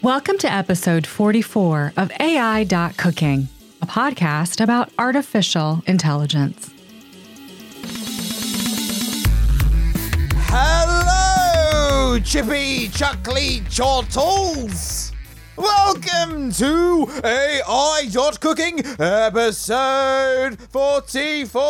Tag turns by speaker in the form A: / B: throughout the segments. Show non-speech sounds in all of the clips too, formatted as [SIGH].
A: Welcome to episode 44 of AI Cooking, a podcast about artificial intelligence.
B: Hello, Chippy Chuckly Chortles! Welcome to AI Cooking, episode 44,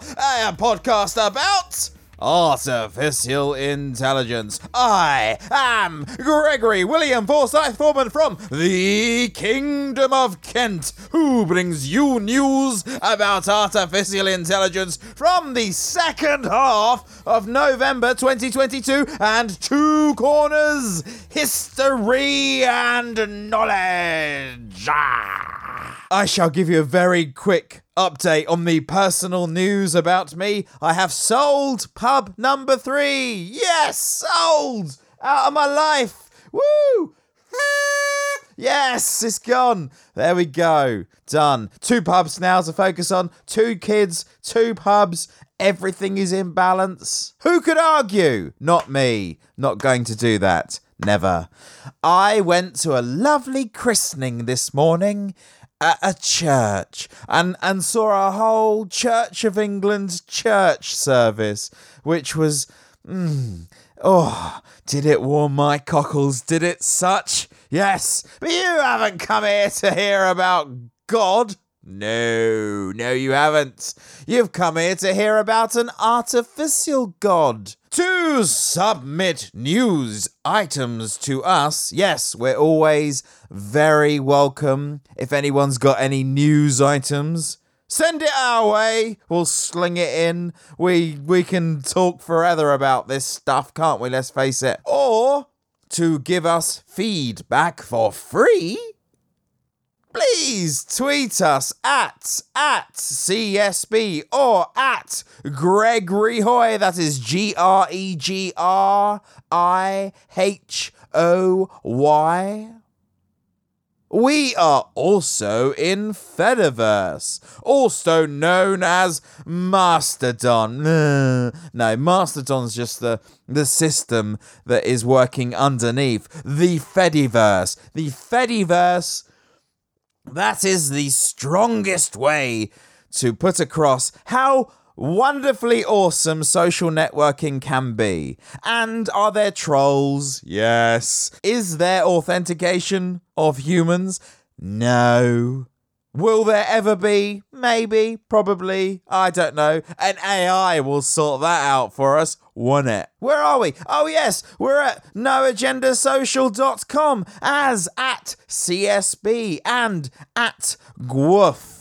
B: a podcast about Artificial intelligence. I am Gregory William Forsyth Foreman from the Kingdom of Kent, who brings you news about artificial intelligence from the second half of November 2022 and two corners history and knowledge. Ah! I shall give you a very quick update on the personal news about me. I have sold pub number three. Yes, sold out of my life. Woo! [LAUGHS] Yes, it's gone. There we go. Done. Two pubs now to focus on. Two kids, two pubs. Everything is in balance. Who could argue? Not me. Not going to do that. Never. I went to a lovely christening this morning at a church and, and saw a whole Church of England church service, which was, mm, oh, did it warm my cockles? Did it such? Yes, but you haven't come here to hear about God. No, no, you haven't. You've come here to hear about an artificial god. To submit news items to us. Yes, we're always very welcome. If anyone's got any news items, send it our way. We'll sling it in. We we can talk forever about this stuff, can't we? Let's face it. Or to give us feedback for free please tweet us at at CSB or at Gregory Hoy. That is G R E G R I H O Y. We are also in Fediverse, also known as Mastodon. [LAUGHS] No, Mastodon's just the, the system that is working underneath the Fediverse. The Fediverse that is the strongest way to put across how wonderfully awesome social networking can be. And are there trolls? Yes. Is there authentication of humans? No. Will there ever be? Maybe, probably, I don't know. An AI will sort that out for us, won't it? Where are we? Oh, yes, we're at noagendasocial.com as at CSB and at GWF.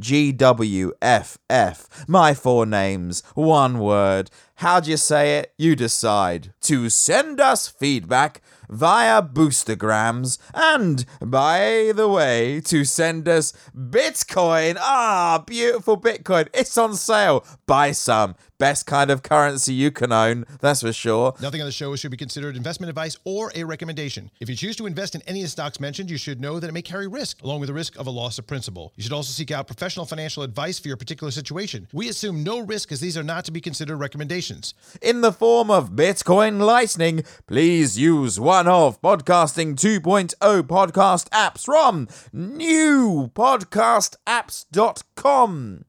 B: G W F F. My four names, one word. How'd you say it? You decide. To send us feedback, via boostergrams. And by the way, to send us Bitcoin. Ah, beautiful Bitcoin. It's on sale. Buy some. Best kind of currency you can own, that's for sure.
C: Nothing on the show should be considered investment advice or a recommendation. If you choose to invest in any of the stocks mentioned, you should know that it may carry risk, along with the risk of a loss of principal. You should also seek out professional financial advice for your particular situation. We assume no risk as these are not to be considered recommendations.
B: In the form of Bitcoin Lightning, please use one of Podcasting 2.0 podcast apps from newpodcastapps.com.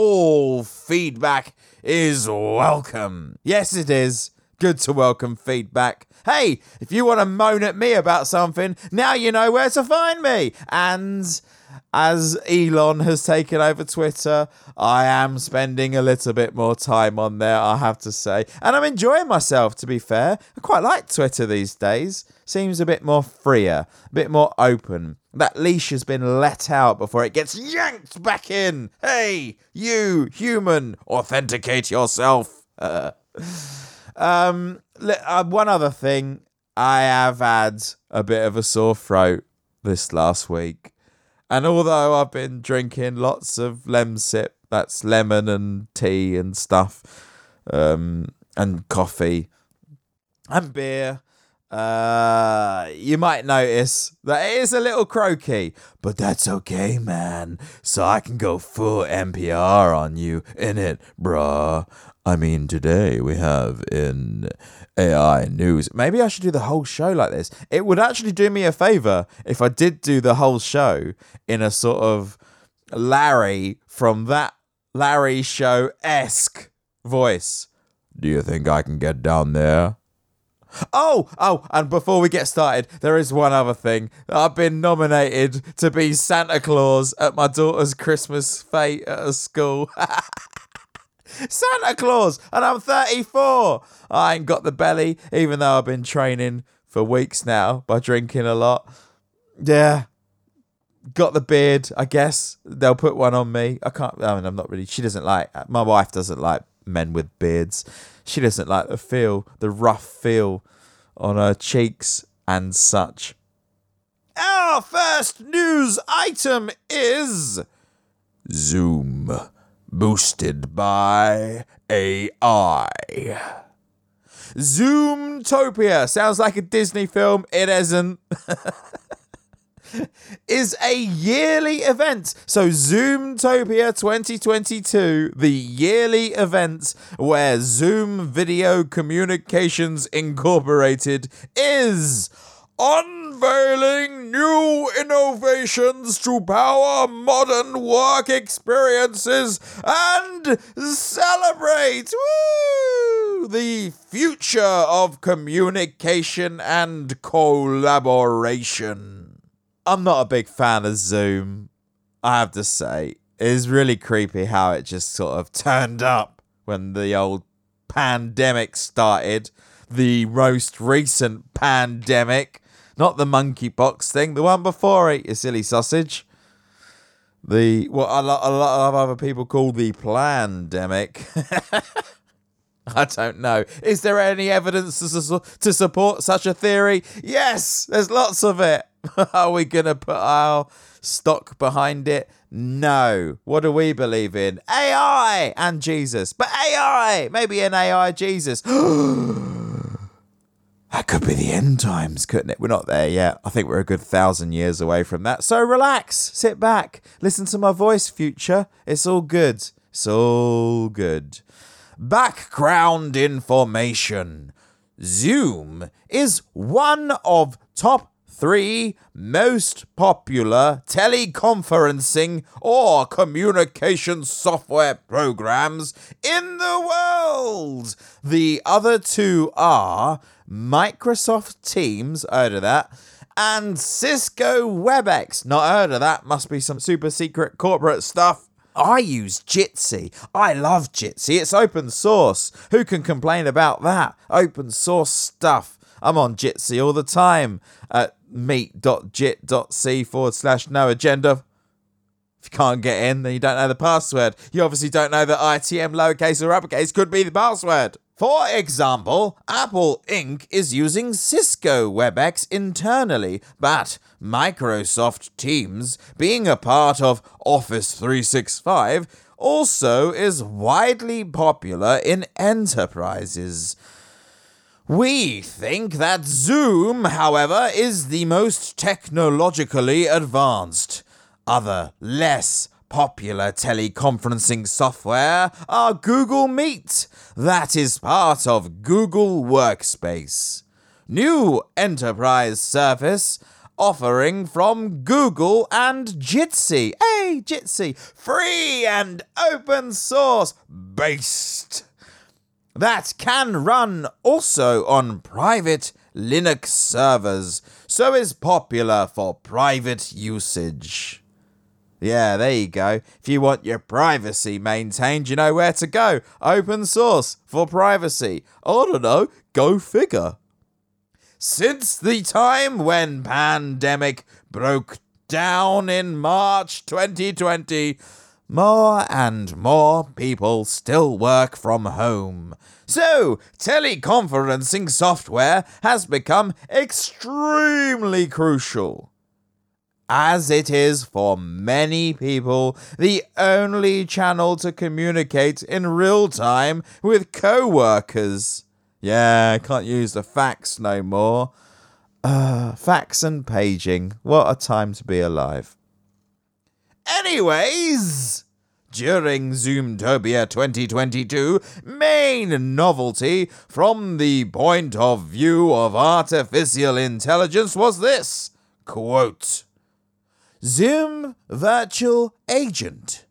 B: All feedback is welcome. Yes, it is. Good to welcome feedback. Hey, if you want to moan at me about something, now you know where to find me. And as Elon has taken over Twitter, I am spending a little bit more time on there, I have to say. And I'm enjoying myself, to be fair. I quite like Twitter these days. Seems a bit more freer, a bit more open. That leash has been let out before it gets yanked back in. Hey, you human, authenticate yourself. [LAUGHS] Um, uh, one other thing, I have had a bit of a sore throat this last week, and although I've been drinking lots of Lemsip, that's lemon and tea and stuff, um, and coffee and beer, Uh, you might notice that it is a little croaky, but that's okay, man. So I can go full NPR on you in it, bruh. I mean, today we have in AI news. Maybe I should do the whole show like this. It would actually do me a favor if I did do the whole show in a sort of Larry from that Larry show esque voice. Do you think I can get down there? Oh, oh, and before we get started, there is one other thing. I've been nominated to be Santa Claus at my daughter's Christmas fete at a school. [LAUGHS] Santa Claus, and I'm 34. I ain't got the belly, even though I've been training for weeks now by drinking a lot. Yeah. Got the beard, I guess. They'll put one on me. I can't, I mean, I'm not really, she doesn't like, my wife doesn't like men with beards. She doesn't like the feel, the rough feel on her cheeks and such. Our first news item is Zoom boosted by AI. Zoomtopia sounds like a Disney film. It isn't. [LAUGHS] is a yearly event. So Zoomtopia 2022, the yearly event where Zoom Video Communications Incorporated is unveiling new innovations to power modern work experiences and celebrate woo, the future of communication and collaboration. I'm not a big fan of Zoom, I have to say. It's really creepy how it just sort of turned up when the old pandemic started. The most recent pandemic not the monkeypox thing, the one before it, you silly sausage. The what a lot, a lot of other people call the pandemic. [LAUGHS] I don't know. Is there any evidence to, su- to support such a theory? Yes, there's lots of it. [LAUGHS] Are we going to put our stock behind it? No. What do we believe in? AI and Jesus. But AI, maybe an AI Jesus. [GASPS] [GASPS] [GASPS] [LAUGHS] That could be the end times, couldn't it? We're not there yet. I think we're a good thousand years away from that. So relax, sit back, listen to my voice, future. It's all good. It's all good. Background information Zoom is one of top three most popular teleconferencing or communication software programs in the world. The other two are Microsoft Teams, heard of that, and Cisco WebEx. Not heard of that, must be some super secret corporate stuff. I use Jitsi. I love Jitsi. It's open source. Who can complain about that? Open source stuff. I'm on Jitsi all the time at meet.jit.si forward slash no agenda. If you can't get in, then you don't know the password. You obviously don't know that ITM lowercase or uppercase could be the password. For example, Apple Inc. is using Cisco WebEx internally, but Microsoft Teams, being a part of Office 365, also is widely popular in enterprises. We think that Zoom, however, is the most technologically advanced. Other, less popular teleconferencing software are Google Meet, that is part of Google Workspace. New enterprise service offering from Google and Jitsi. Hey, Jitsi, free and open source based that can run also on private Linux servers, so is popular for private usage. Yeah, there you go. If you want your privacy maintained, you know where to go. Open source for privacy. I don't know, go figure. Since the time when pandemic broke down in March 2020, more and more people still work from home. So, teleconferencing software has become extremely crucial. As it is for many people, the only channel to communicate in real time with co workers. Yeah, can't use the fax no more. Uh, fax and paging. What a time to be alive. Anyways, during Zoomtopia 2022, main novelty from the point of view of artificial intelligence was this quote Zoom Virtual Agent.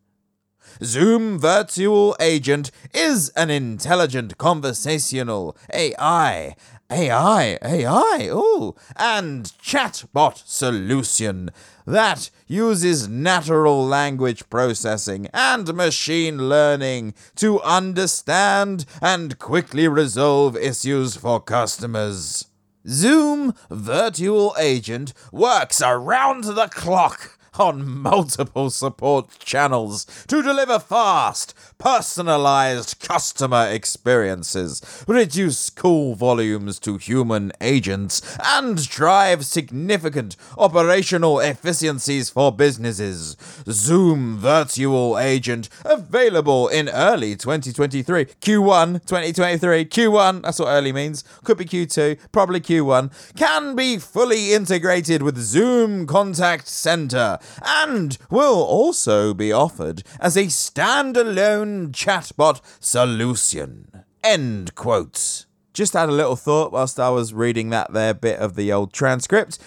B: Zoom Virtual Agent is an intelligent conversational AI AI, AI, oh, and chatbot solution that uses natural language processing and machine learning to understand and quickly resolve issues for customers. Zoom Virtual Agent works around the clock on multiple support channels to deliver fast, personalized customer experiences, reduce call volumes to human agents, and drive significant operational efficiencies for businesses. Zoom Virtual Agent available in early 2023, Q1 2023, Q1, that's what early means, could be Q2, probably Q1, can be fully integrated with Zoom Contact Center and will also be offered as a standalone chatbot solution. End quotes. Just had a little thought whilst I was reading that there bit of the old transcript.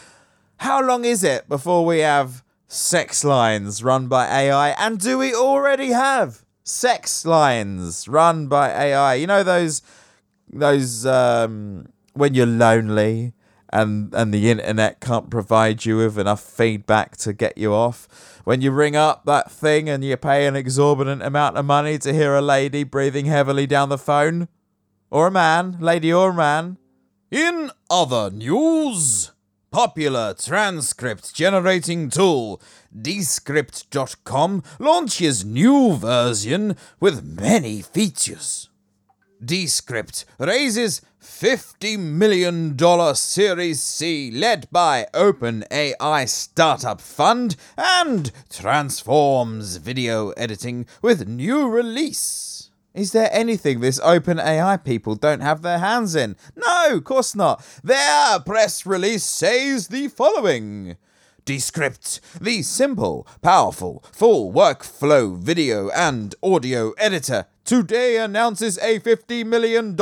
B: How long is it before we have sex lines run by AI? And do we already have sex lines run by AI? You know those those um when you're lonely and and the internet can't provide you with enough feedback to get you off. When you ring up that thing and you pay an exorbitant amount of money to hear a lady breathing heavily down the phone, or a man, lady or man. In other news, popular transcript generating tool Descript.com launches new version with many features. Descript raises $50 million Series C led by OpenAI Startup Fund and transforms video editing with new release. Is there anything this OpenAI people don't have their hands in? No, of course not. Their press release says the following. Descript, the simple, powerful, full workflow video and audio editor, today announces a $50 million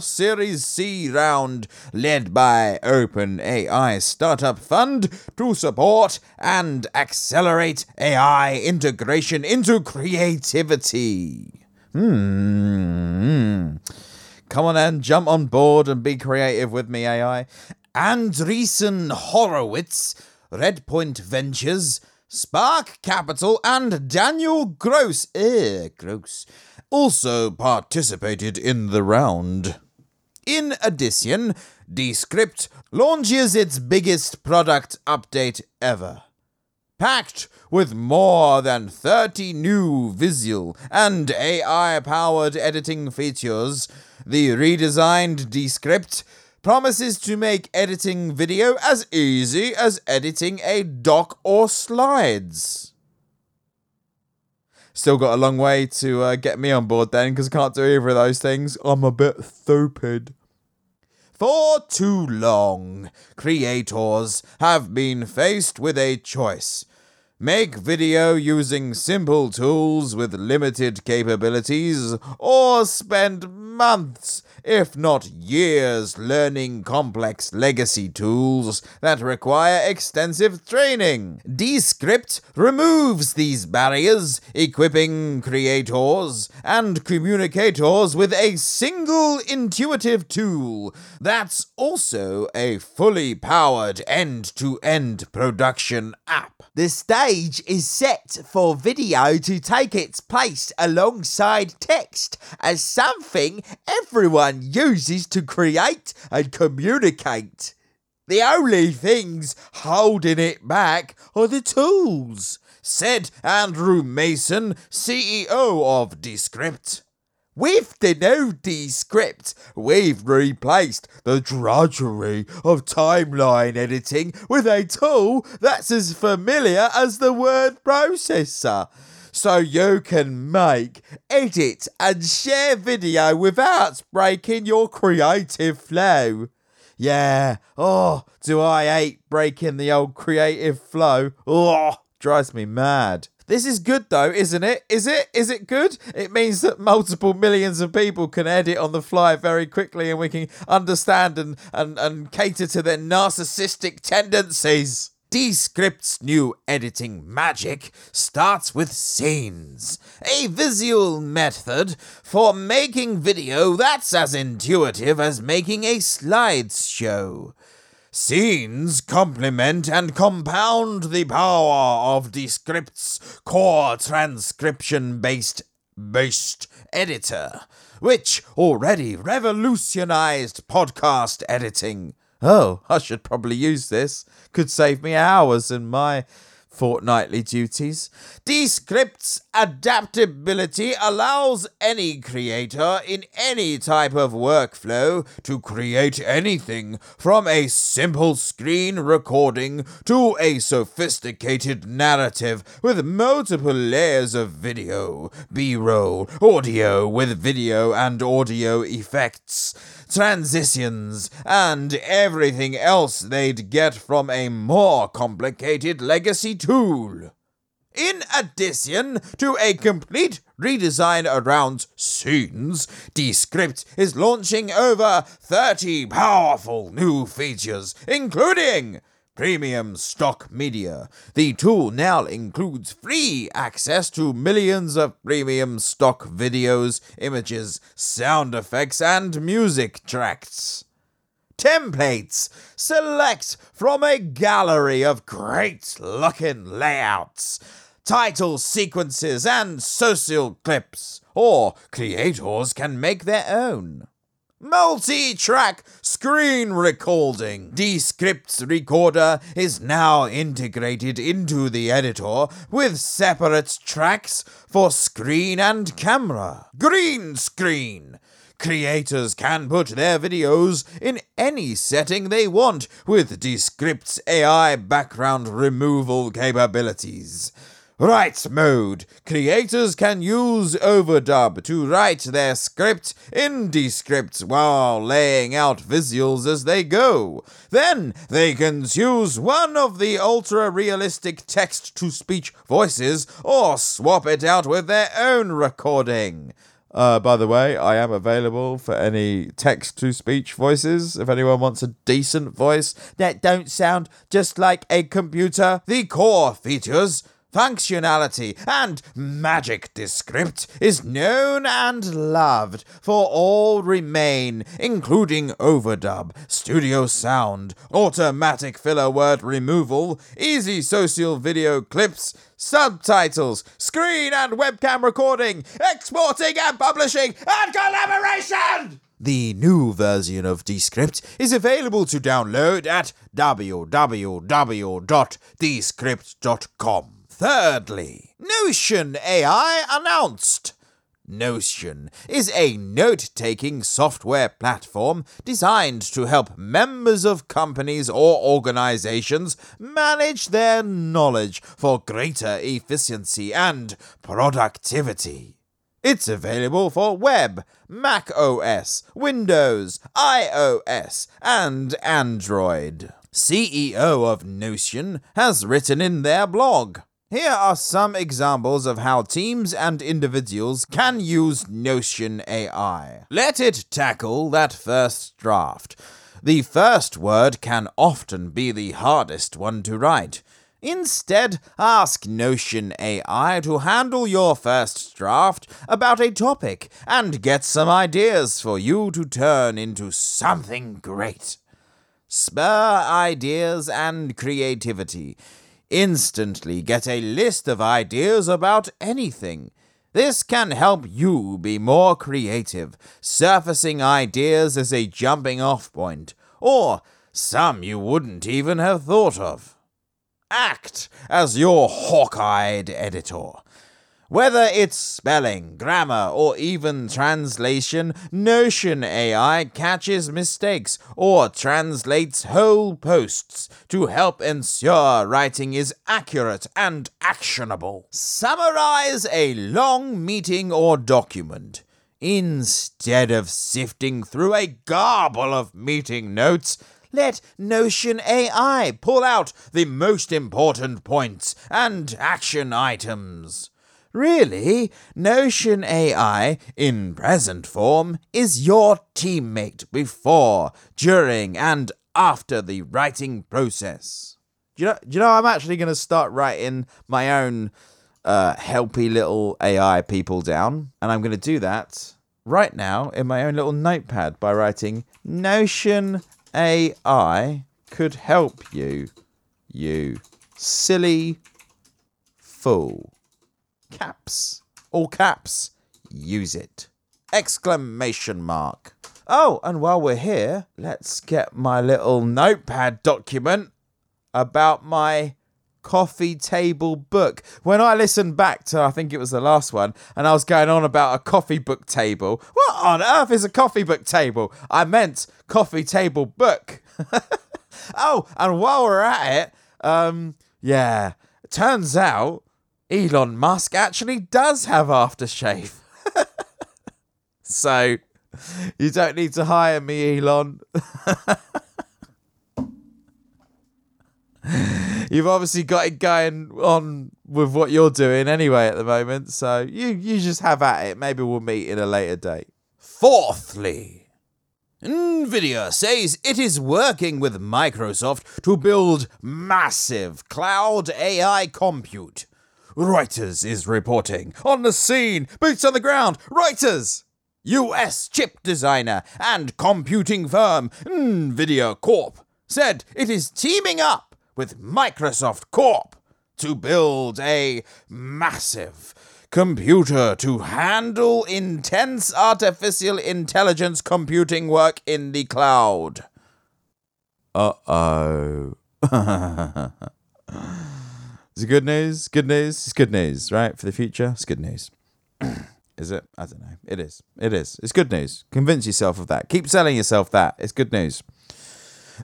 B: Series C round led by OpenAI Startup Fund to support and accelerate AI integration into creativity. Hmm. Come on and jump on board and be creative with me, AI. Andreessen Horowitz Redpoint Ventures, Spark Capital, and Daniel Gross, eh, gross, also participated in the round. In addition, Descript launches its biggest product update ever. Packed with more than 30 new visual and AI powered editing features, the redesigned Descript promises to make editing video as easy as editing a doc or slides. Still got a long way to uh, get me on board then, because I can't do either of those things. I'm a bit stupid. For too long, creators have been faced with a choice. Make video using simple tools with limited capabilities, or spend months if not years, learning complex legacy tools that require extensive training. Descript removes these barriers, equipping creators and communicators with a single intuitive tool that's also a fully powered end to end production app. The stage is set for video to take its place alongside text as something everyone uses to create and communicate. The only things holding it back are the tools, said Andrew Mason, CEO of Descript. With the new Descript, we've replaced the drudgery of timeline editing with a tool that's as familiar as the word processor. so you can make, edit, and share video without breaking your creative flow. Yeah, oh, do I hate breaking the old creative flow? Oh, drives me mad. This is good though, isn't it? Is it? Is it good? It means that multiple millions of people can edit on the fly very quickly and we can understand and, and, and cater to their narcissistic tendencies. Descript's new editing magic starts with scenes, a visual method for making video that's as intuitive as making a slideshow. Scenes complement and compound the power of Descript's core transcription based based editor, which already revolutionized podcast editing. Oh, I should probably use this. Could save me hours in my fortnightly duties. Descript's adaptability allows any creator in any type of workflow to create anything from a simple screen recording to a sophisticated narrative with multiple layers of video, B roll, audio with video and audio effects transitions, and everything else they'd get from a more complicated legacy tool. In addition to a complete redesign around scenes, Descript is launching over 30 powerful new features, including Premium Stock Media. The tool now includes free access to millions of premium stock videos, images, sound effects, and music tracks. Templates. Select from a gallery of great looking layouts, title sequences, and social clips, or creators can make their own. Multi track screen recording. Descript's recorder is now integrated into the editor with separate tracks for screen and camera. Green screen. Creators can put their videos in any setting they want with Descript's AI background removal capabilities. Write mode. Creators can use Overdub to write their script in Descript while laying out visuals as they go. Then they can choose one of the ultra realistic text to speech voices or swap it out with their own recording. Uh, by the way, I am available for any text to speech voices. If anyone wants a decent voice that don't sound just like a computer, the core features functionality, and magic Descript is known and loved for all remain, including overdub, studio sound, automatic filler word removal, easy social video clips, subtitles, screen and webcam recording, exporting and publishing, and collaboration! The new version of Descript is available to download at www.descript.com. Thirdly, Notion AI announced. Notion is a note taking software platform designed to help members of companies or organizations manage their knowledge for greater efficiency and productivity. It's available for web, Mac OS, Windows, iOS, and Android. CEO of Notion has written in their blog. Here are some examples of how teams and individuals can use Notion AI. Let it tackle that first draft. The first word can often be the hardest one to write. Instead, ask Notion AI to handle your first draft about a topic and get some ideas for you to turn into something great. Spur ideas and creativity instantly get a list of ideas about anything. This can help you be more creative, surfacing ideas as a jumping off point, or some you wouldn't even have thought of. Act as your hawk eyed editor. Whether it's spelling, grammar, or even translation, Notion AI catches mistakes or translates whole posts to help ensure writing is accurate and actionable. Summarize a long meeting or document. Instead of sifting through a garble of meeting notes, let Notion AI pull out the most important points and action items. Really, Notion AI, in present form, is your teammate before, during, and after the writing process. Do you know, do you know I'm actually going to start writing my own uh, helpy little AI people down? And I'm going to do that right now in my own little notepad by writing Notion AI could help you, you silly fool caps. All caps. Use it. Exclamation mark. Oh, and while we're here, let's get my little notepad document about my coffee table book. When I listened back to, I think it was the last one, and I was going on about a coffee book table. What on earth is a coffee book table? I meant coffee table book. [LAUGHS] oh, and while we're at it, um, yeah, turns out Elon Musk actually does have aftershave. [LAUGHS] so you don't need to hire me, Elon. [LAUGHS] You've obviously got it going on with what you're doing anyway at the moment, so you, you just have at it. Maybe we'll meet in a later date. Fourthly, NVIDIA says it is working with Microsoft to build massive cloud AI compute Reuters is reporting. On the scene, boots on the ground, Reuters! US chip designer and computing firm NVIDIA Corp said it is teaming up with Microsoft Corp to build a massive computer to handle intense artificial intelligence computing work in the cloud. Uh oh. [LAUGHS] Is it good news? Good news? It's good news, right? For the future? It's good news. [CLEARS THROAT] is it? I don't know. It is. It is. It's good news. Convince yourself of that. Keep selling yourself that. It's good news.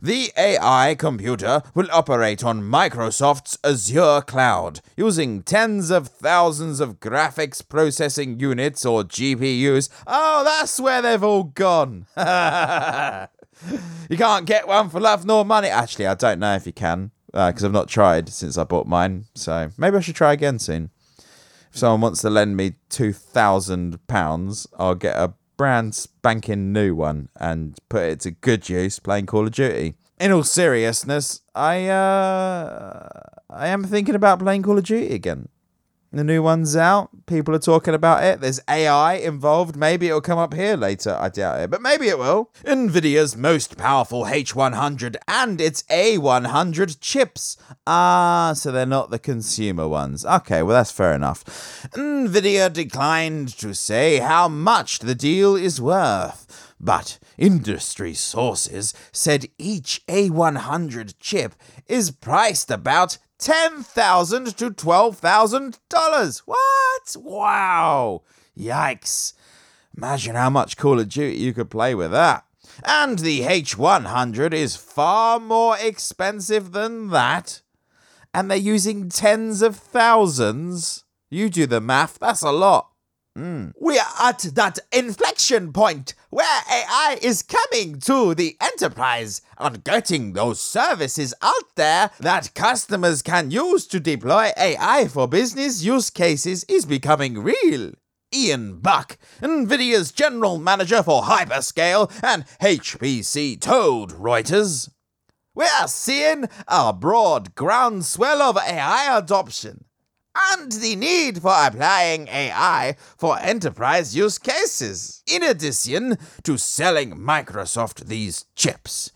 B: The AI computer will operate on Microsoft's Azure cloud using tens of thousands of graphics processing units or GPUs. Oh, that's where they've all gone. [LAUGHS] you can't get one for love nor money. Actually, I don't know if you can because uh, I've not tried since I bought mine. So maybe I should try again soon. If someone wants to lend me two thousand pounds, I'll get a brand spanking new one and put it to good use playing Call of Duty. In all seriousness, I uh, I am thinking about playing Call of Duty again. The new one's out. People are talking about it. There's AI involved. Maybe it'll come up here later. I doubt it, but maybe it will. NVIDIA's most powerful H100 and its A100 chips. Ah, so they're not the consumer ones. Okay, well, that's fair enough. NVIDIA declined to say how much the deal is worth, but industry sources said each A100 chip is priced about ten thousand to twelve thousand dollars. What? Wow! Yikes! Imagine how much Call of Duty you could play with that. And the H100 is far more expensive than that. And they're using tens of thousands. You do the math, that's a lot. Mm. We are at that inflection point where AI is coming to the enterprise and getting those services out there that customers can use to deploy AI for business use cases is becoming real. Ian Buck, NVIDIA's general manager for hyperscale and HPC, told Reuters. We are seeing a broad groundswell of AI adoption and the need for applying AI for enterprise use cases, in addition to selling Microsoft these chips.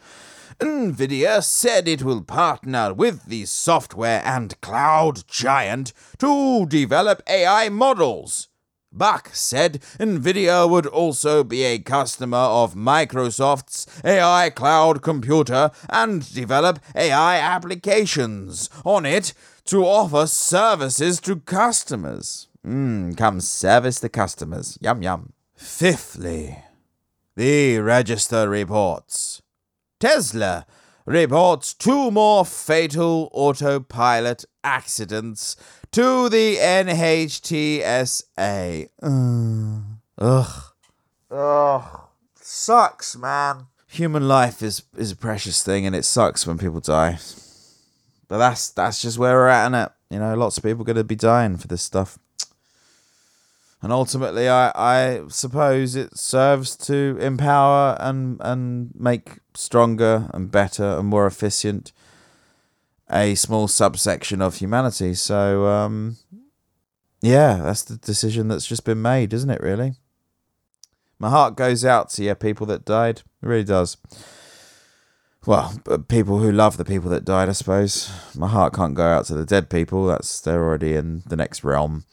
B: NVIDIA said it will partner with the software and cloud giant to develop AI models. Buck said NVIDIA would also be a customer of Microsoft's AI cloud computer and develop AI applications on it to offer services to customers. Mmm, come service the customers. Yum yum. Fifthly, the register reports. Tesla reports two more fatal autopilot accidents to the NHTSA. Ugh. Ugh. Sucks, man. Human life is, is a precious thing and it sucks when people die. But that's that's just where we're at in it. You know, lots of people are gonna be dying for this stuff. And ultimately I, I suppose it serves to empower and and make stronger and better and more efficient a small subsection of humanity. So um yeah, that's the decision that's just been made, isn't it really? My heart goes out to you, people that died. It really does. Well, people who love the people that died, I suppose. My heart can't go out to the dead people. That's they're already in the next realm.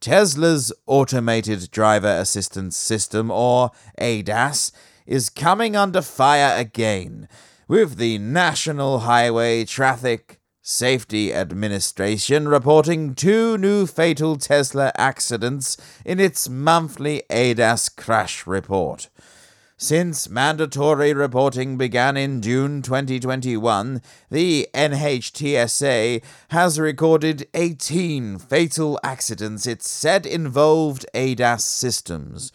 B: Tesla's automated driver assistance system, or ADAS, is coming under fire again, with the National Highway Traffic Safety Administration reporting two new fatal Tesla accidents in its monthly ADAS crash report. Since mandatory reporting began in June 2021, the NHTSA has recorded 18 fatal accidents it said involved ADAS systems.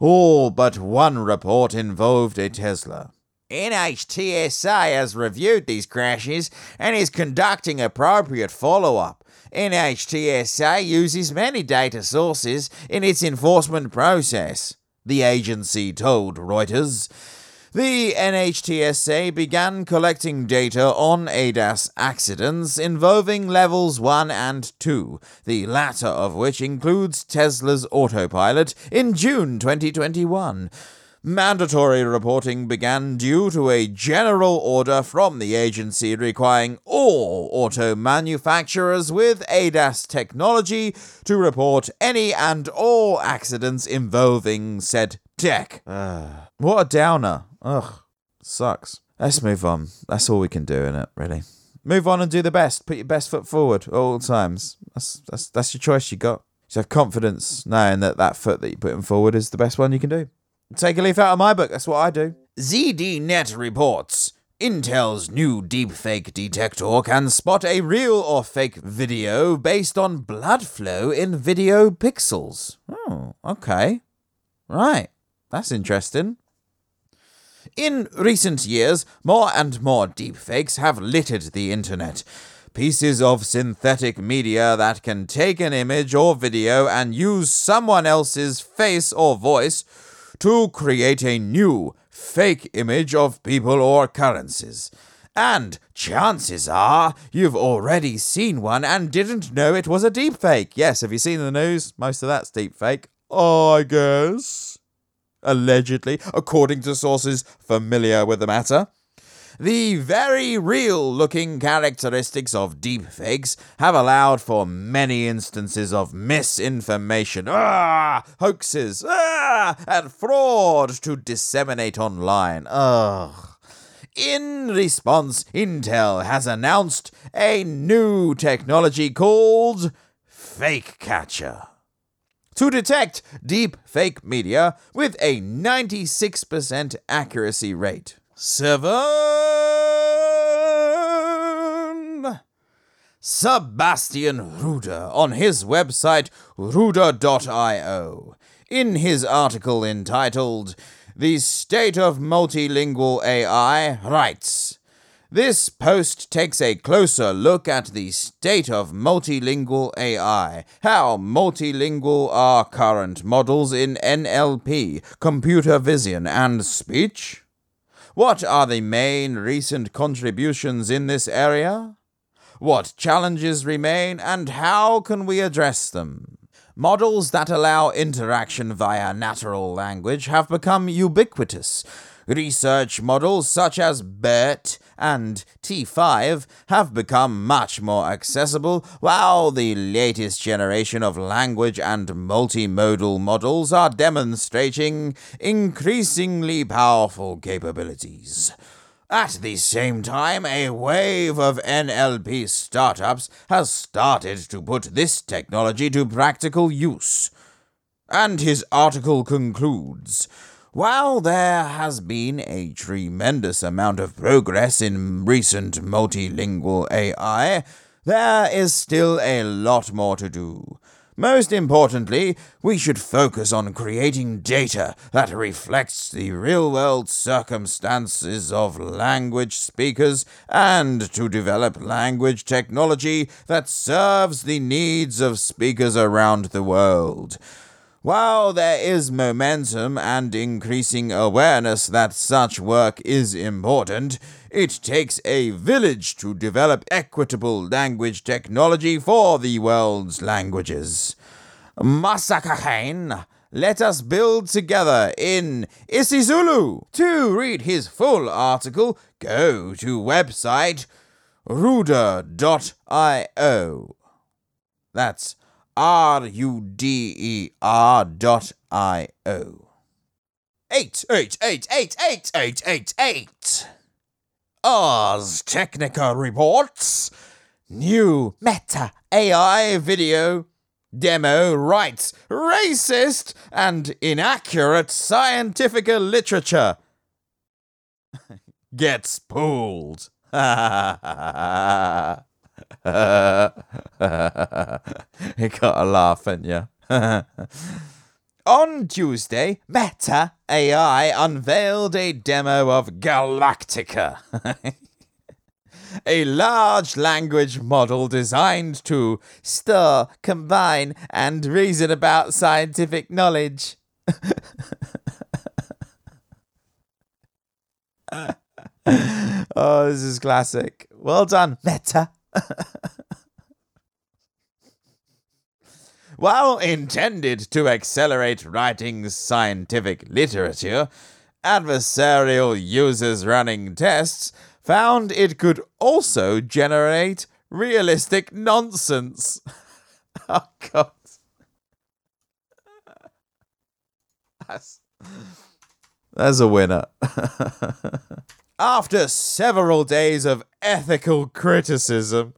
B: All but one report involved a Tesla. NHTSA has reviewed these crashes and is conducting appropriate follow up. NHTSA uses many data sources in its enforcement process, the agency told Reuters. The NHTSA began collecting data on ADAS accidents involving levels 1 and 2, the latter of which includes Tesla's autopilot, in June 2021. Mandatory reporting began due to a general order from the agency requiring all auto manufacturers with ADAS technology to report any and all accidents involving said tech. Uh, what a downer. Ugh, sucks. Let's move on. That's all we can do in it, really. Move on and do the best. Put your best foot forward at all times. That's that's that's your choice you got. Just have confidence knowing that that foot that you're putting forward is the best one you can do. Take a leaf out of my book. That's what I do. ZDNet reports. Intel's new deepfake detector can spot a real or fake video based on blood flow in video pixels. Oh, okay. Right. That's interesting. In recent years, more and more deepfakes have littered the internet. Pieces of synthetic media that can take an image or video and use someone else's face or voice to create a new, fake image of people or currencies. And chances are you've already seen one and didn't know it was a deepfake. Yes, have you seen the news? Most of that's deepfake. I guess. Allegedly, according to sources familiar with the matter. The very real looking characteristics of deepfakes have allowed for many instances of misinformation, ah, hoaxes, ah, and fraud to disseminate online. Ugh. In response, Intel has announced a new technology called Fake Catcher to detect deep fake media with a 96% accuracy rate. Seven. Sebastian Ruder on his website ruder.io. In his article entitled The State of Multilingual AI, writes this post takes a closer look at the state of multilingual AI, how multilingual are current models in NLP, computer vision, and speech. What are the main recent contributions in this area? What challenges remain and how can we address them? Models that allow interaction via natural language have become ubiquitous. Research models such as BERT and T5 have become much more accessible, while the latest generation of language and multimodal models are demonstrating increasingly powerful capabilities. At the same time, a wave of NLP startups has started to put this technology to practical use. And his article concludes While there has been a tremendous amount of progress in recent multilingual AI, there is still a lot more to do. Most importantly, we should focus on creating data that reflects the real world circumstances of language speakers and to develop language technology that serves the needs of speakers around the world. While there is momentum and increasing awareness that such work is important, it takes a village to develop equitable language technology for the world's languages. Masakhane, let us build together in isiZulu. To read his full article, go to website ruder.io. That's R U D E R dot I O. Eight, eight, eight, eight, eight, eight, eight, eight. Ars Technica reports new Meta AI video demo writes racist and inaccurate scientific literature [LAUGHS] gets pulled. [LAUGHS] [LAUGHS] you gotta laugh, ain't you? [LAUGHS] On Tuesday, Meta AI unveiled a demo of Galactica, [LAUGHS] a large language model designed to store, combine, and reason about scientific knowledge. oh, this is classic. Well done, Meta. While intended to accelerate writing scientific literature, adversarial users running tests found it could also generate realistic nonsense. [LAUGHS] oh, God. That's, that's a winner. [LAUGHS] After several days of ethical criticism,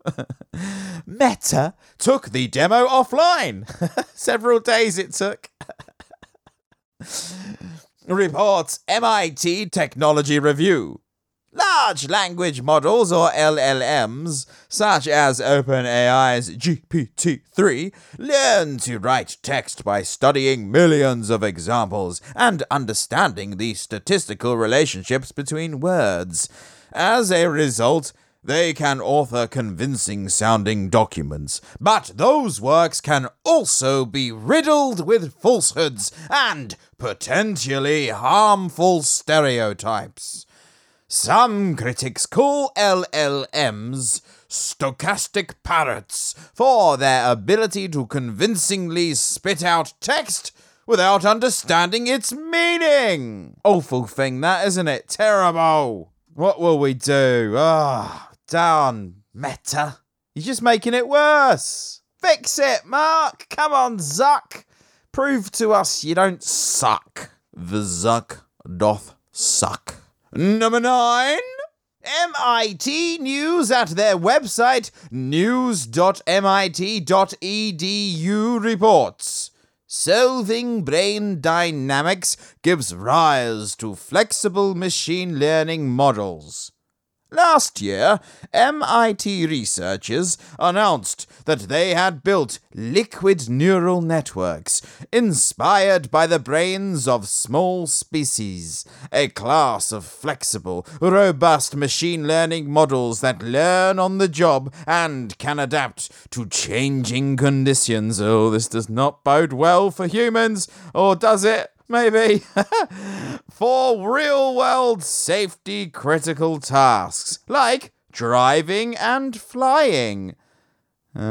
B: [LAUGHS] Meta took the demo offline. [LAUGHS] several days it took. [LAUGHS] Reports MIT Technology Review. Large language models, or LLMs, such as OpenAI's GPT 3, learn to write text by studying millions of examples and understanding the statistical relationships between words. As a result, they can author convincing sounding documents, but those works can also be riddled with falsehoods and potentially harmful stereotypes. Some critics call LLMs stochastic parrots for their ability to convincingly spit out text without understanding its meaning. Awful thing, that, isn't it? Terrible. What will we do? Ah, oh, darn, Meta. You're just making it worse. Fix it, Mark. Come on, Zuck. Prove to us you don't suck. The Zuck doth suck. Number nine. MIT News at their website news.mit.edu reports. Solving brain dynamics gives rise to flexible machine learning models. Last year, MIT researchers announced that they had built liquid neural networks inspired by the brains of small species, a class of flexible, robust machine learning models that learn on the job and can adapt to changing conditions. Oh, this does not bode well for humans, or does it? Maybe, [LAUGHS] for real world safety critical tasks like driving and flying. Oh,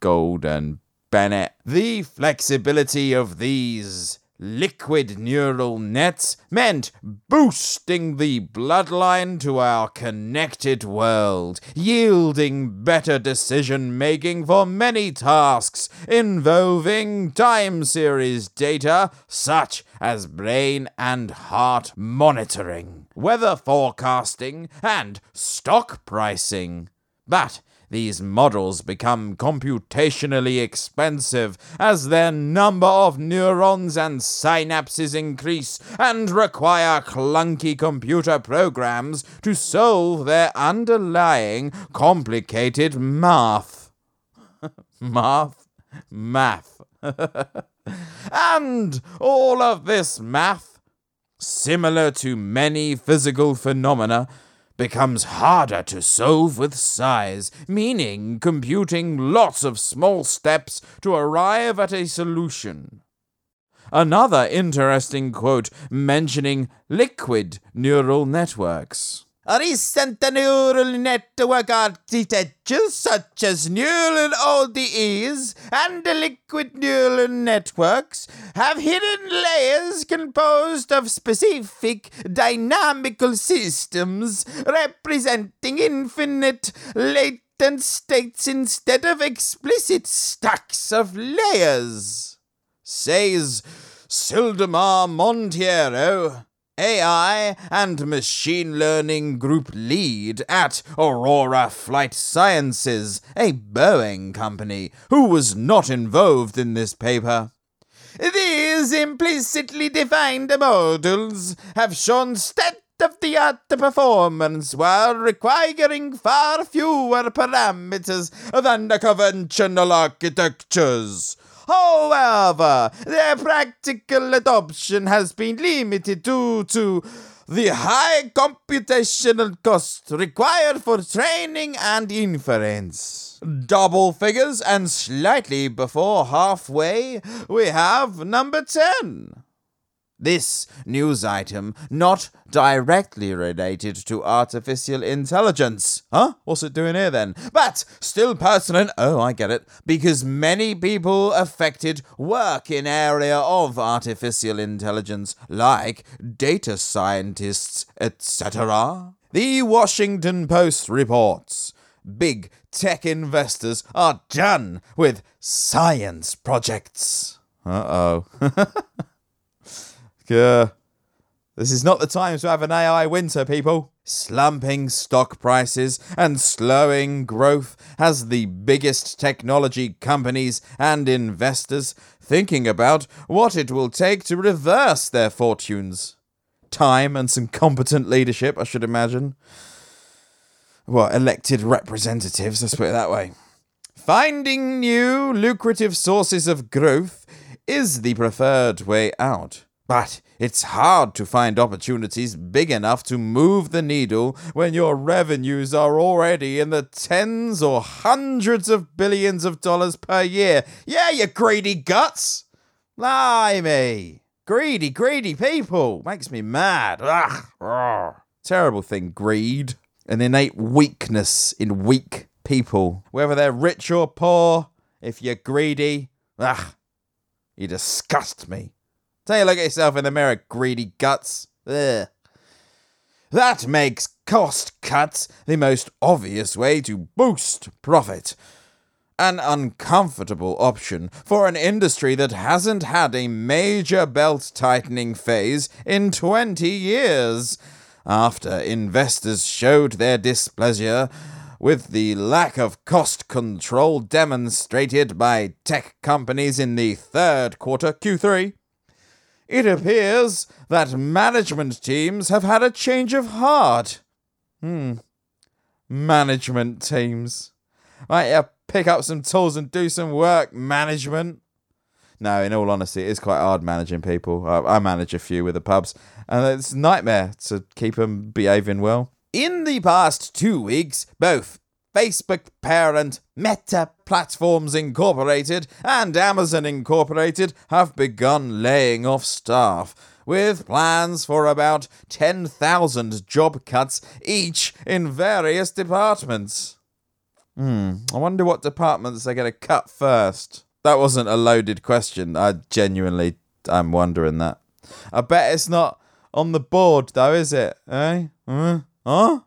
B: Golden Bennett. The flexibility of these liquid neural nets meant boosting the bloodline to our connected world, yielding better decision making for many tasks involving time series data such as brain and heart monitoring, weather forecasting, and stock pricing. But these models become computationally expensive as their number of neurons and synapses increase and require clunky computer programs to solve their underlying complicated math. [LAUGHS] math? Math. [LAUGHS] and all of this math, similar to many physical phenomena, becomes harder to solve with size, meaning computing lots of small steps to arrive at a solution. Another interesting quote mentioning liquid neural networks. Recent neural network architectures such as neural ODEs and the liquid neural networks have hidden layers composed of specific dynamical systems representing infinite latent states instead of explicit stacks of layers, says Sildomar Monteiro AI and Machine Learning Group Lead at Aurora Flight Sciences, a Boeing company, who was not involved in this paper. These implicitly defined models have shown state of the art performance while requiring far fewer parameters than the conventional architectures. However, their practical adoption has been limited due to the high computational cost required for training and inference. Double figures and slightly before halfway, we have number 10. This news item not directly related to artificial intelligence. Huh? What's it doing here then? But still pertinent. Oh, I get it. Because many people affected work in area of artificial intelligence, like data scientists, etc. The Washington Post reports big tech investors are done with science projects. [LAUGHS] Uh. This is not the time to have an AI winter, people. Slumping stock prices and slowing growth has the biggest technology companies and investors thinking about what it will take to reverse their fortunes. Time and some competent leadership, I should imagine. Well, elected representatives, let's put it that way. Finding new lucrative sources of growth is the preferred way out. But it's hard to find opportunities big enough to move the needle when your revenues are already in the tens or hundreds of billions of dollars per year. Yeah, you greedy guts! Blimey! Greedy, greedy people! Makes me mad. Ugh. Terrible thing, greed. An innate weakness in weak people. Whether they're rich or poor, if you're greedy, ugh, you disgust me. Take a look at yourself in the mirror, greedy guts. Ugh. That makes cost cuts the most obvious way to boost profit. An uncomfortable option for an industry that hasn't had a major belt tightening phase in 20 years. After investors showed their displeasure with the lack of cost control demonstrated by tech companies in the third quarter, Q3, it appears that management teams have had a change of heart. Hmm. Management teams. Might you pick up some tools and do some work, management? No, in all honesty, it is quite hard managing people. I, I manage a few with the pubs, and it's nightmare to keep them behaving well. In the past two weeks, both Facebook parent Meta Platforms Incorporated and Amazon Incorporated have begun laying off staff, with plans for about 10,000 job cuts each in various departments. Hmm, I wonder what departments they're going to cut first. That wasn't a loaded question. I genuinely I'm wondering that. I bet it's not on the board though, is it? Eh? Huh? Huh?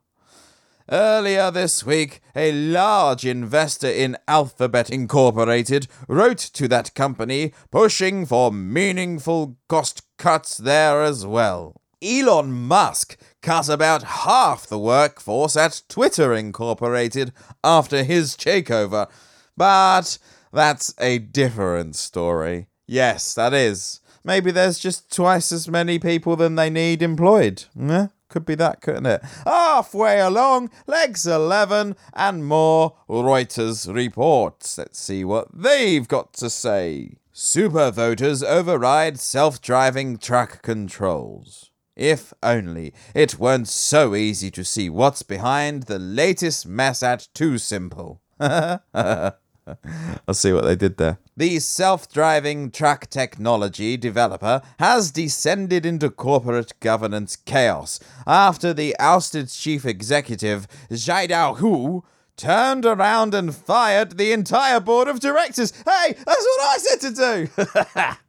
B: Earlier this week, a large investor in Alphabet Incorporated wrote to that company pushing for meaningful cost cuts there as well. Elon Musk cut about half the workforce at Twitter Incorporated after his takeover. But that's a different story. Yes, that is. Maybe there's just twice as many people than they need employed. Yeah, could be that, couldn't it? Halfway along, legs 11 and more Reuters reports. Let's see what they've got to say. Super voters override self driving truck controls. If only it weren't so easy to see what's behind the latest mess at TuSimple. [LAUGHS] I'll see what they did there. The self driving truck technology developer has descended into corporate governance chaos after the ousted chief executive, Xiaodi Hou, turned around and fired the entire board of directors. Hey, that's what I said to do!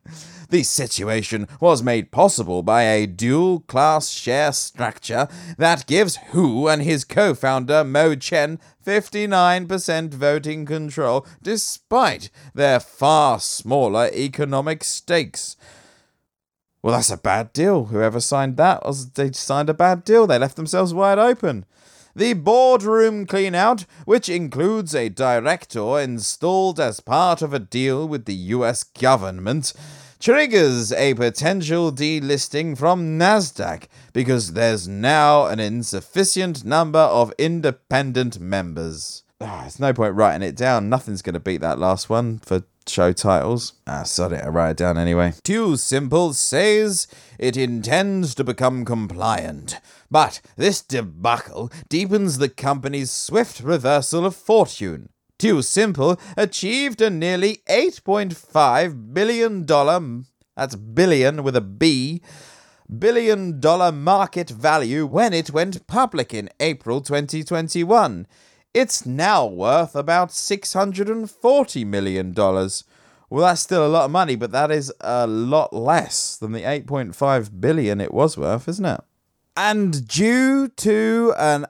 B: [LAUGHS] The situation was made possible by a dual class share structure that gives Hou and his co founder Mo Chen 59% voting control despite their far smaller economic stakes. Well, that's a bad deal. Whoever signed that was they signed a bad deal. They left themselves wide open. The boardroom cleanout, which includes a director installed as part of a deal with the US government, triggers a potential delisting from NASDAQ because there's now an insufficient number of independent members. Ah, there's no point writing it down. Nothing's going to beat that last one for show titles. Ah, sod it, I write it down anyway. TuSimple says it intends to become compliant, but this debacle deepens the company's swift reversal of fortune. TuSimple achieved a nearly $8.5 billion, that's billion with a B, billion dollar market value when it went public in April 2021. It's now worth about $640 million. Well, that's still a lot of money, but that is a lot less than the 8.5 billion it was worth, isn't it? And due to an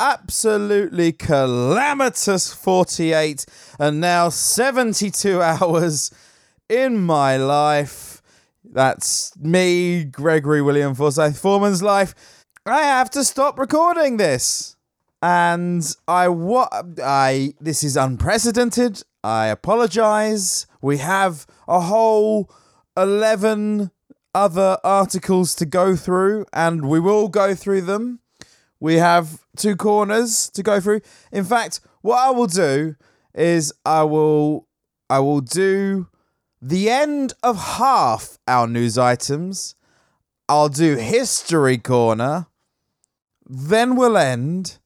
B: absolutely calamitous 48 and now 72 [LAUGHS] hours in my life. That's me, Gregory William Forsyth Foreman's life. I have to stop recording this. And I what I this is unprecedented. I apologize. We have a whole 11 other articles to go through and we will go through them. We have two corners to go through. In fact, what I will do is I will I will do the end of half our news items. I'll do history corner. Then we'll end.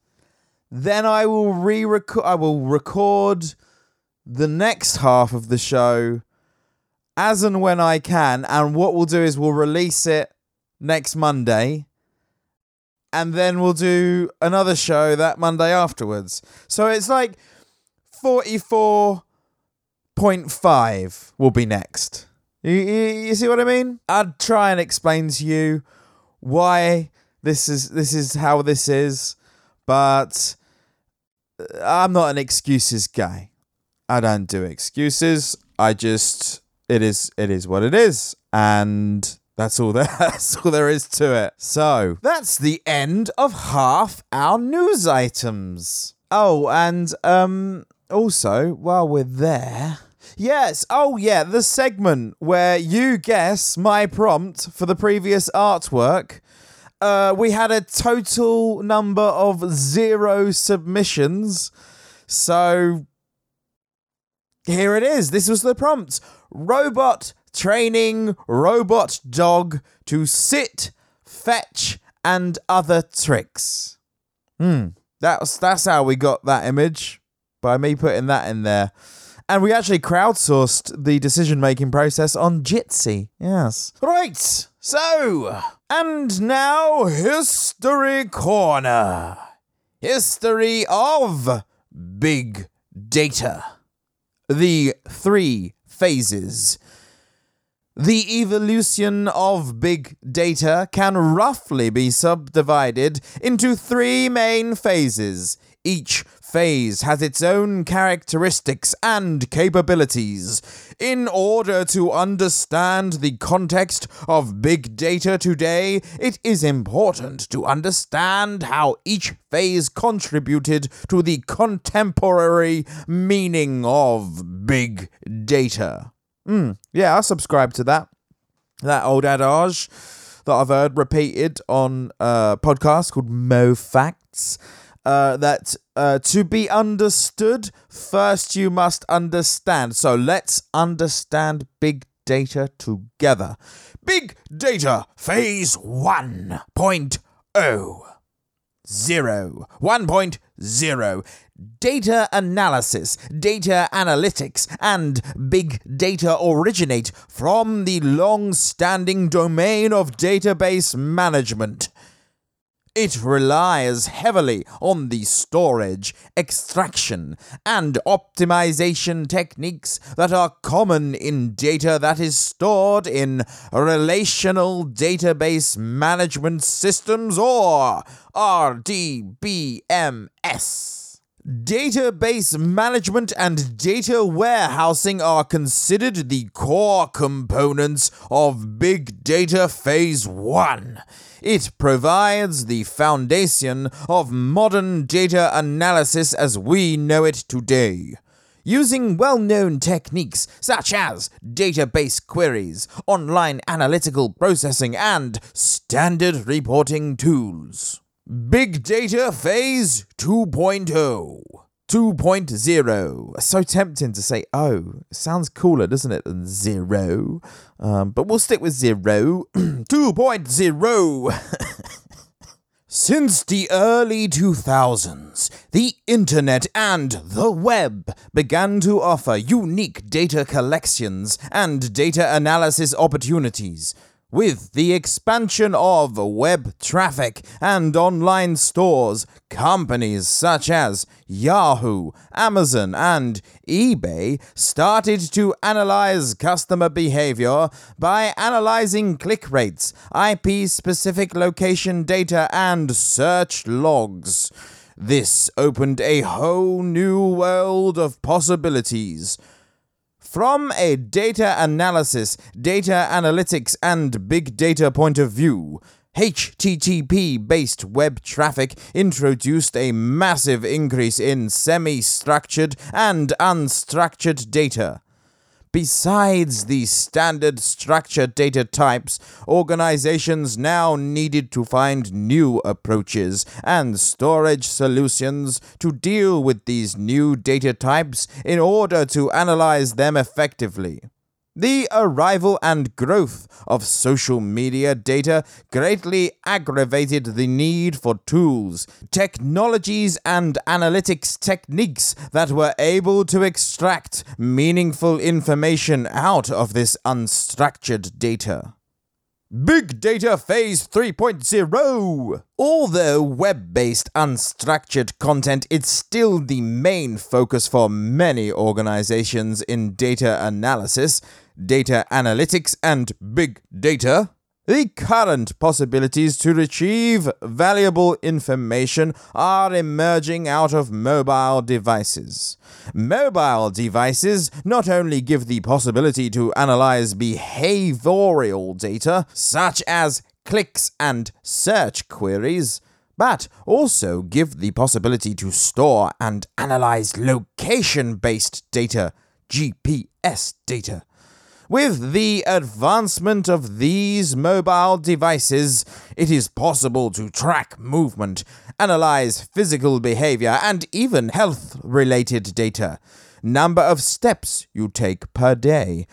B: Then I will re-record I will record the next half of the show as and when I can and what we'll do is we'll release it next Monday and then we'll do another show that Monday afterwards. So it's like 44.5 will be next. You, you, you see what I mean? I'd try and explain to you why this is this is how this is, but uh, I'm not an excuses guy. I don't do excuses. I just it is it is what it is and that's all there, [LAUGHS] that's all there is to it. So that's the end of half our news items. Oh, and um, also while we're there, yes, oh yeah, the segment where you guess my prompt for the previous artwork. Uh, we had a total number of zero submissions. So here it is. This was the prompt. Robot training robot dog to sit, fetch, and other tricks. Hmm. That's that's how we got that image by me putting that in there. And we actually crowdsourced the decision making process on Jitsi. Yes. Right. So, and now History Corner. History of Big Data. The three phases The evolution of big data can roughly be subdivided into three main phases. Each phase has its own characteristics and capabilities. In order to understand the context of big data today, it is important to understand how each phase contributed to the contemporary meaning of big data. Mm, yeah, I subscribe to that. That old adage that I've heard repeated on a podcast called Mo Facts. Uh, that uh, to be understood, first you must understand. So let's understand big data together. Big data phase 1.0. 0. 1.0. Data analysis, data analytics, and big data originate from the long standing domain of database management. It relies heavily on the storage, extraction, and optimization techniques that are common in data that is stored in relational database management systems or RDBMS. Database management and data warehousing are considered the core components of Big Data Phase 1. It provides the foundation of modern data analysis as we know it today. Using well known techniques such as database queries, online analytical processing, and standard reporting tools. Big Data Phase 2.0. 2.0. So tempting to say oh. Sounds cooler, doesn't it, than zero? Um, but we'll stick with zero. [CLEARS THROAT] 2.0. [LAUGHS] Since the early 2000s, the internet and the web began to offer unique data collections and data analysis opportunities. With the expansion of web traffic and online stores, companies such as Yahoo, Amazon, and eBay started to analyze customer behavior by analyzing click rates, IP specific location data, and search logs. This opened a whole new world of possibilities. From a data analysis, data analytics, and big data point of view, HTTP based web traffic introduced a massive increase in semi structured and unstructured data. Besides the standard structured data types, organizations now needed to find new approaches and storage solutions to deal with these new data types in order to analyze them effectively. The arrival and growth of social media data greatly aggravated the need for tools, technologies, and analytics techniques that were able to extract meaningful information out of this unstructured data. Big Data Phase 3.0! Although web based unstructured content is still the main focus for many organizations in data analysis, data analytics, and big data, the current possibilities to retrieve valuable information are emerging out of mobile devices. Mobile devices not only give the possibility to analyze behavioral data, such as clicks and search queries, but also give the possibility to store and analyze location based data, GPS data. With the advancement of these mobile devices, it is possible to track movement, analyze physical behavior, and even health related data. Number of steps you take per day.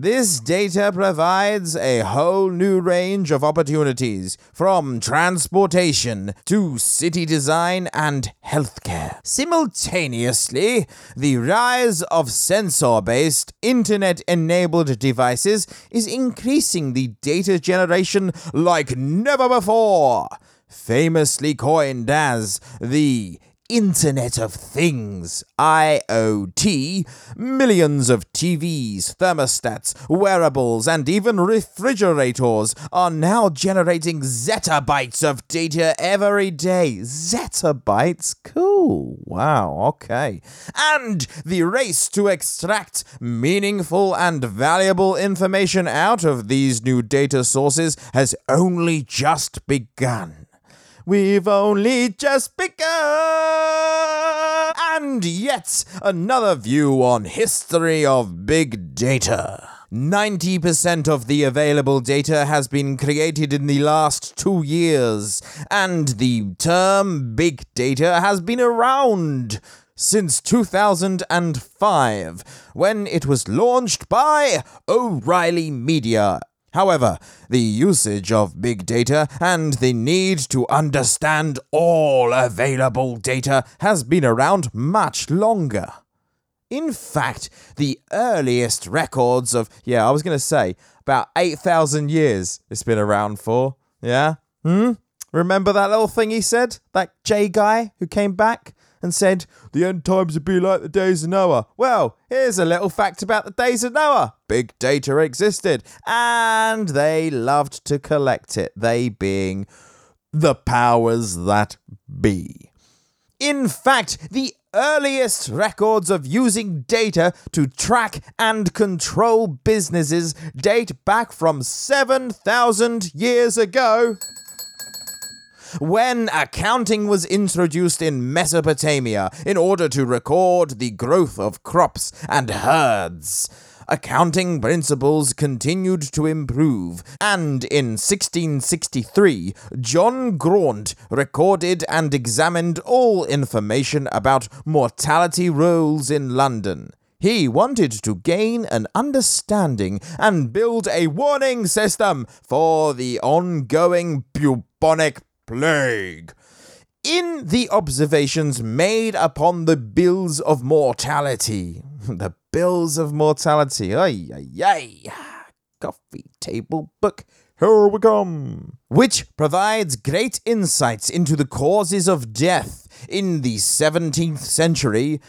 B: This data provides a whole new range of opportunities from transportation to city design and healthcare. Simultaneously, the rise of sensor based, internet enabled devices is increasing the data generation like never before. Famously coined as the Internet of Things, IoT, millions of TVs, thermostats, wearables, and even refrigerators are now generating zettabytes of data every day. Zettabytes? Cool. Wow, okay. And the race to extract meaningful and valuable information out of these new data sources has only just begun. We've only just begun. And yet another view on history of big data. 90% of the available data has been created in the last two years, and the term big data has been around since 2005, when it was launched by O'Reilly Media However, the usage of big data and the need to understand all available data has been around much longer. In fact, the earliest records of, yeah, I was going to say, about 8,000 years it's been around for. Yeah? Hmm? Remember that little thing he said? That J guy who came back? And said, The end times would be like the days of Noah. Well, here's a little fact about the days of Noah. Big data existed, and they loved to collect it, they being the powers that be. In fact, the earliest records of using data to track and control businesses date back from 7,000 years ago when accounting was introduced in Mesopotamia in order to record the growth of crops and herds. Accounting principles continued to improve, and in 1663, John Graunt recorded and examined all information about mortality rolls in London. He wanted to gain an understanding and build a warning system for the ongoing bubonic plague. In the observations made upon the bills of mortality, [LAUGHS] the bills of mortality, ay, ay, ay, [SIGHS] coffee table book, here we come, which provides great insights into the causes of death in the 17th century.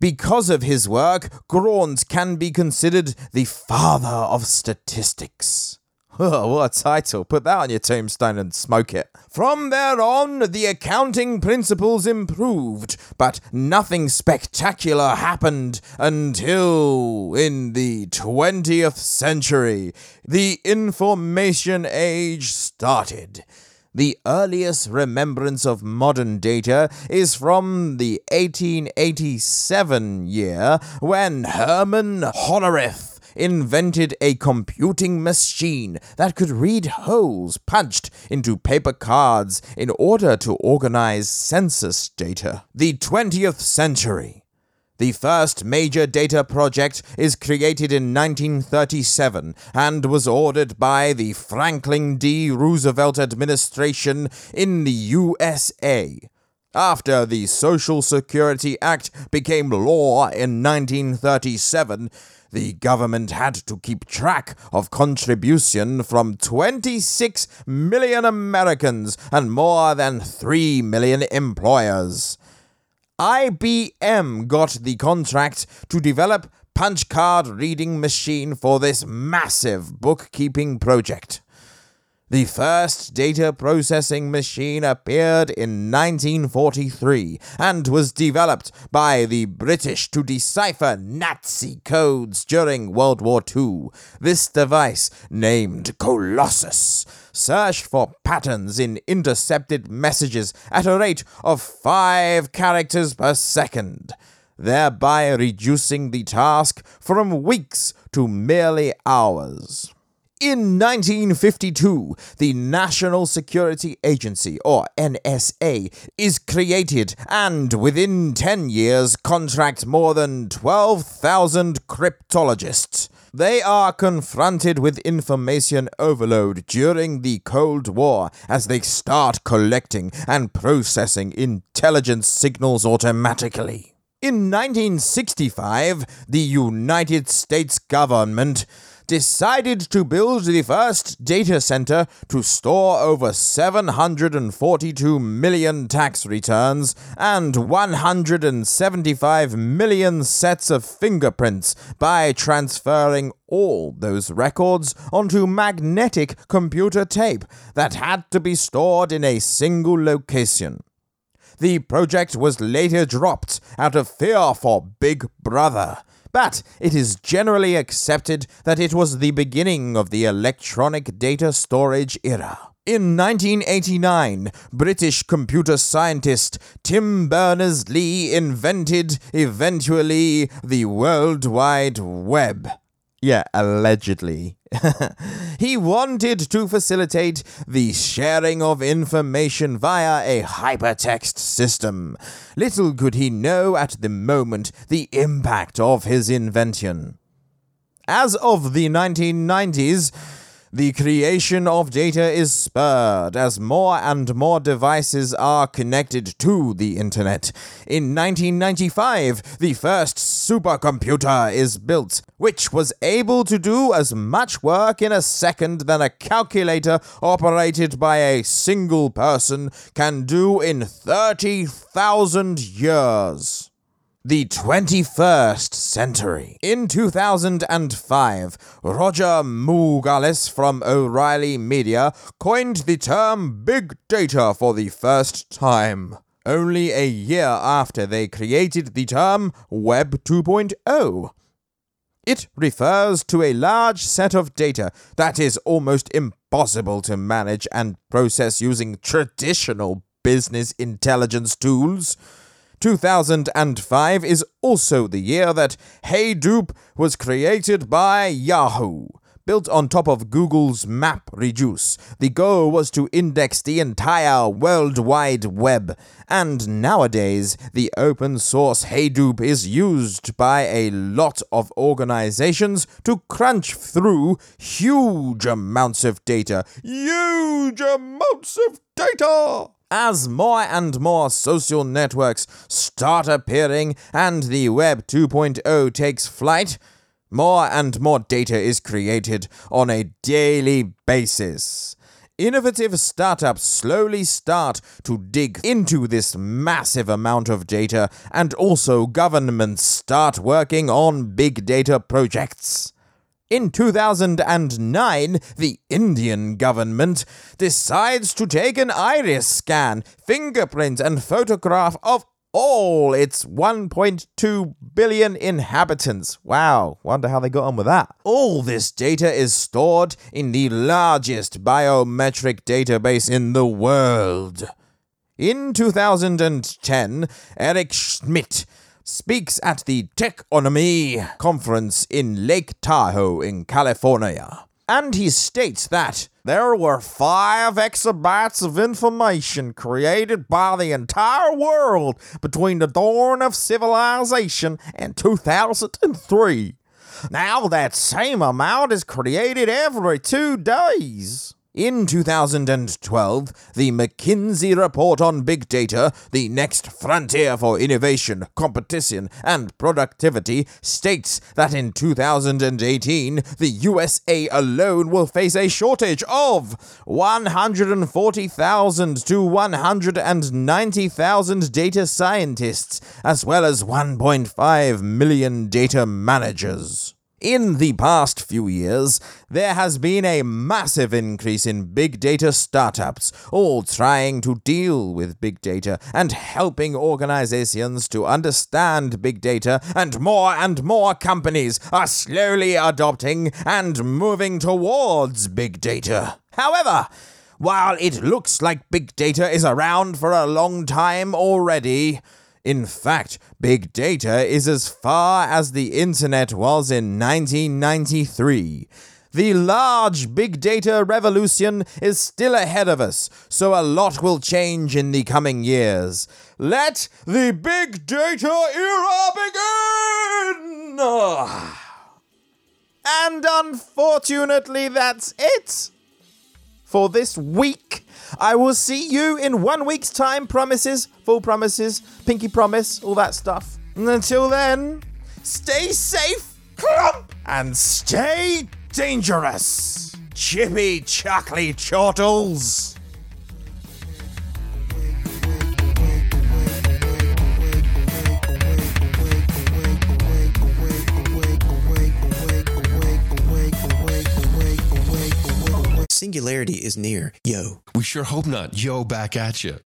B: Because of his work, Graunt can be considered the father of statistics. Oh, [LAUGHS] what a title. Put that on your tombstone and smoke it. From there on, the accounting principles improved, but nothing spectacular happened until in the 20th century, the information age started. The earliest remembrance of modern data is from the 1887 year when Herman Hollerith invented a computing machine that could read holes punched into paper cards in order to organize census data. The 20th century. The first major data project is created in 1937 and was ordered by the Franklin D. Roosevelt administration in the USA. After the Social Security Act became law in 1937, the government had to keep track of contribution from 26 million Americans and more than 3 million employers. IBM got the contract to develop punch card reading machine for this massive bookkeeping project. The first data processing machine appeared in 1943 and was developed by the British to decipher Nazi codes during World War II. This device, named Colossus, searched for patterns in intercepted messages at a rate of five characters per second thereby reducing the task from weeks to merely hours. In 1952, the National Security Agency, or NSA, is created and within 10 years contracts more than 12,000 cryptologists. They are confronted with information overload during the Cold War as they start collecting and processing intelligence signals automatically. In 1965, the United States government decided to build the first data center to store over 742 million tax returns and 175 million sets of fingerprints by transferring all those records onto magnetic computer tape that had to be stored in a single location. The project was later dropped out of fear for Big Brother, but it is generally accepted that it was the beginning of the electronic data storage era. In 1989, British computer scientist Tim Berners Lee invented, eventually, the World Wide Web. Yeah, allegedly. [LAUGHS] he wanted to facilitate the sharing of information via a hypertext system. Little could he know at the moment the impact of his invention. As of the 1990s, the creation of data is spurred as more and more devices are connected to the internet. In 1995, the first supercomputer is built, which was able to do as much work in a second than a calculator operated by a single person can do in 30,000 years the 21st century. In 2005, Roger Magoulas from O'Reilly Media coined the term big data for the first time. Only a year after they created the term Web 2.0. It refers to a large set of data that is almost impossible to manage and process using traditional business intelligence tools. 2005 is also the year that Hadoop was created by Yahoo. Built on top of Google's MapReduce, the goal was to index the entire World Wide Web, and nowadays the open source Hadoop is used by a lot of organizations to crunch through huge amounts of data. Huge amounts of data! As more and more social networks start appearing and the Web 2.0 takes flight, more and more data is created on a daily basis. Innovative startups slowly start to dig into this massive amount of data, and also governments start working on big data projects. In 2009, the Indian government decides to take an iris scan, fingerprint, and photograph of all its 1.2 billion inhabitants. Wow, wonder how they got on with that. All this data is stored in the largest biometric database in the world. In 2010, Eric Schmidt speaks at the Techonomy conference in Lake Tahoe in California. And he states that there were five exabytes of information created by the entire world between the dawn of civilization and 2003. Now that same amount is created every two days. In 2012, the McKinsey report on big data, the next frontier for innovation, competition, and productivity, states that in 2018, the USA alone will face a shortage of 140,000 to 190,000 data scientists, as well as 1.5 million data managers. In the past few years, there has been a massive increase in big data startups, all trying to deal with big data and helping organizations to understand big data, and more and more companies are slowly adopting and moving towards big data. However, while it looks like big data is around for a long time already, in fact, big data is as far as the internet was in 1993. The large big data revolution is still ahead of us, so a lot will change in the coming years. Let the big data era begin! And unfortunately, that's it for this week. I will see you in one week's time. Promises, full promises, pinky promise, all that stuff. And until then, stay safe clump, and stay dangerous, chippy, chuckly chortles.
D: Singularity is near. Yo.
E: We sure hope not. Yo, back at you.